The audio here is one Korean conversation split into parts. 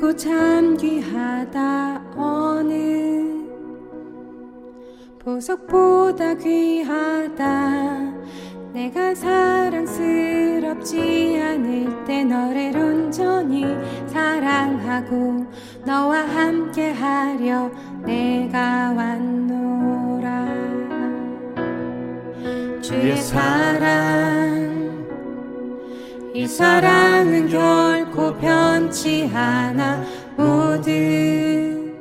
어여쁘고 참 귀하다 어느 보석보다 귀하다. 내가 사랑스럽지 않을 때 너를 온전히 사랑하고 너와 함께 하려 내가 왔노라. 주의 사랑 이 사랑은 결코 변치 않아. 모든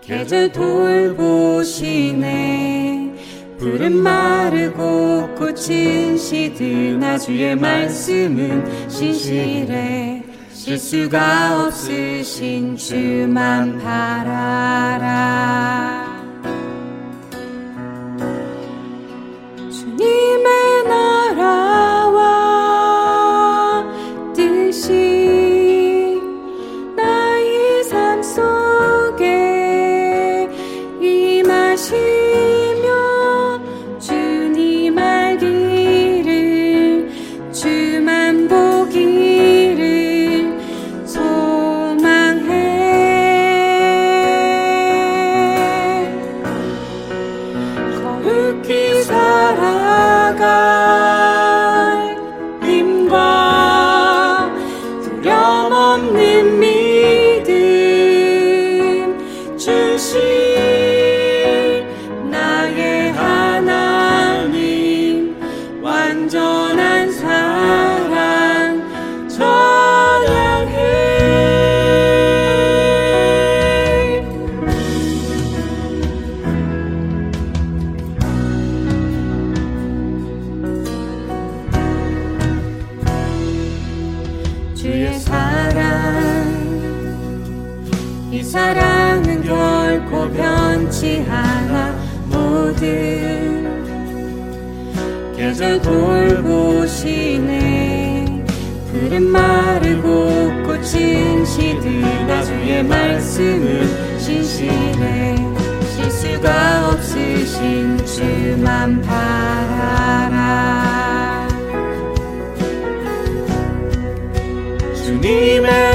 계절 돌보시네. 푸른 마르고 꽃은 시드나 주의 말씀은 신실해. 실수가 없으신 주만 바라라 변치 않아. 모든 계절 돌보시네. 푸른 마르고 꽃은 시드나 주의 말씀은 신실해. 실수가 없으신 주만 바라라. 주님의